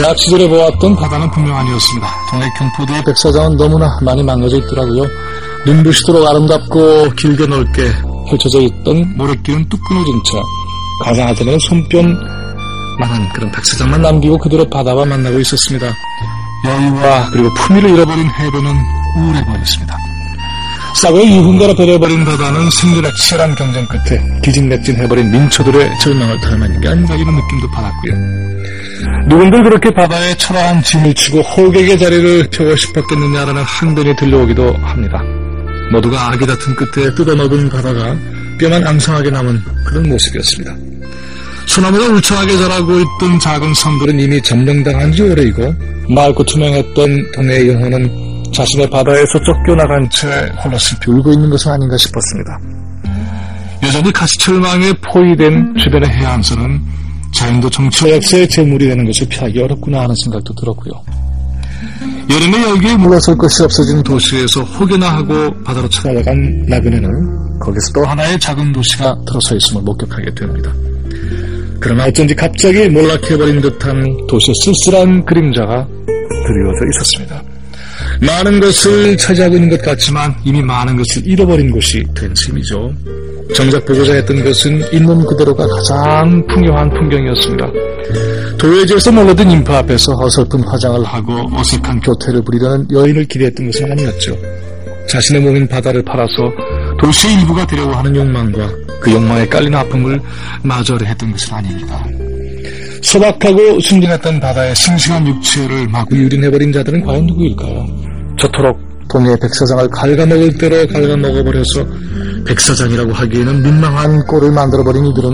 대학 시절에 보았던 바다는 분명 아니었습니다. 동해 경포대의 백사장은 너무나 많이 망가져 있더라고요. 눈부시도록 아름답고 길게 넓게 펼쳐져 있던 모래길은 뚝 끊어진 채 가장하드는 손뼉만한 그런 백사장만 남기고 그대로 바다와 만나고 있었습니다. 여유와 그리고 품위를 잃어버린 해변은 우울해 보였습니다. 싸고 이훈가로 배려버린 바다는 생존의 치열한 경쟁 끝에 기진맥진해버린 민초들의 절망을 닮은 까 이런 느낌도 받았고요. 누군들 그렇게 바다에 초라한 짐을 치고 호객의 자리를 펴고 싶었겠느냐라는 항변이 들려오기도 합니다. 모두가 아기 다툰 끝에 뜯어먹은 바다가 뼈만 앙상하게 남은 그런 모습이었습니다. 소나무가 울창하게 자라고 있던 작은 섬들은 이미 점령당한 지 오래이고 맑고 투명했던 동해의 영혼은 자신의 바다에서 쫓겨나간 채 홀로 슬피 울고 있는 것은 아닌가 싶었습니다. 여전히 가시철망에 포위된 주변의 해안선은 자연도 정치와 역사의 제물이 되는 것을 피하기 어렵구나 하는 생각도 들었고요. 여름에 여기에 물러설 것이 없어진 도시에서 혹여나 하고 바다로 찾아간 나그네는 거기서 또 하나의 작은 도시가 들어서 있음을 목격하게 됩니다. 그러나 어쩐지 갑자기 몰락해버린 듯한 도시의 쓸쓸한 그림자가 드리워져 있었습니다. 많은 것을 차지하고 있는 것 같지만 이미 많은 것을 잃어버린 곳이 된 셈이죠. 정작 보고자 했던 것은 있는 그대로가 가장 풍요한 풍경이었습니다. 도회지에서 몰려든 인파 앞에서 어설픈 화장을 하고 어색한 교태를 부리려는 여인을 기대했던 것은 아니었죠. 자신의 몸인 바다를 팔아서 도시의 일부가 되려고 하는 욕망과 그 욕망에 깔린 아픔을 마저를 했던 것은 아닙니다. 소박하고 순진했던 바다의 싱싱한 육체를 마구 유린해버린 자들은 과연 누구일까요? 저토록 동해 백사장을 갉아먹을 대로 갉아먹어버려서 백사장이라고 하기에는 민망한 꼴을 만들어버린 이들은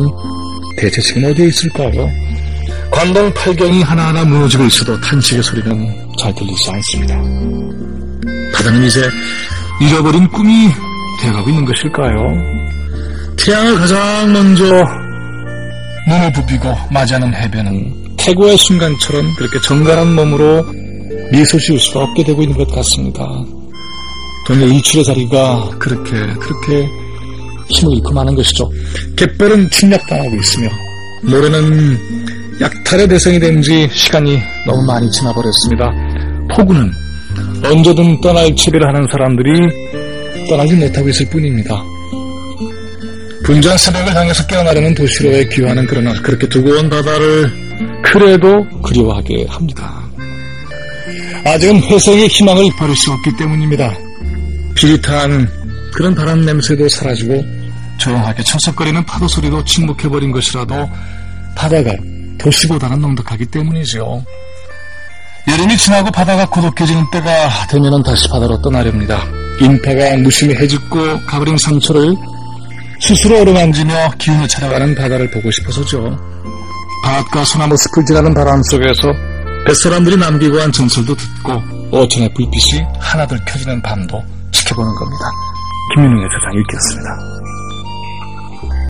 대체 지금 어디에 있을까요? 관동 팔경이 하나하나 무너지고 있어도 탄식의 소리는 잘 들리지 않습니다. 바다는 이제 잃어버린 꿈이 되어가고 있는 것일까요? 태양을 가장 먼저 눈을 부비고 맞이하는 해변은 태고의 순간처럼 그렇게 정갈한 몸으로 미소 지을 수가 없게 되고 있는 것 같습니다. 동해 이출의 자리가 그렇게 그렇게 힘을 잃고 마는 것이죠. 갯벌은 침략당하고 있으며 모래는 약탈의 대상이 된 지 시간이 너무 많이 지나버렸습니다. 포구는 언제든 떠날 채비를 하는 사람들이 떠나지 못하고 있을 뿐입니다. 분주한 새벽을 향해서 깨어나려는 도시로의 귀환은 그러나 그렇게 두고 온 바다를 그래도 그리워하게 합니다. 아직은 회생의 희망을 버릴 수 없기 때문입니다. 비릿한 그런 바람 냄새도 사라지고 조용하게 철썩거리는 파도 소리도 침묵해버린 것이라도 바다가 도시보다는 넉넉하기 때문이죠. 여름이 지나고 바다가 고독해지는 때가 되면 다시 바다로 떠나렵니다. 인파가 무심히 해집고 가버린 상처를 스스로 어루만지며 기운을 찾아가는 바다를 보고 싶어서죠. 바닷가 소나무 지나는 바람 속에서 뱃사람들이 남기고 한 전설도 듣고 오천의 불빛이 하나둘 켜지는 밤도 지켜보는 겁니다. 김민웅의 세상 읽기였습니다.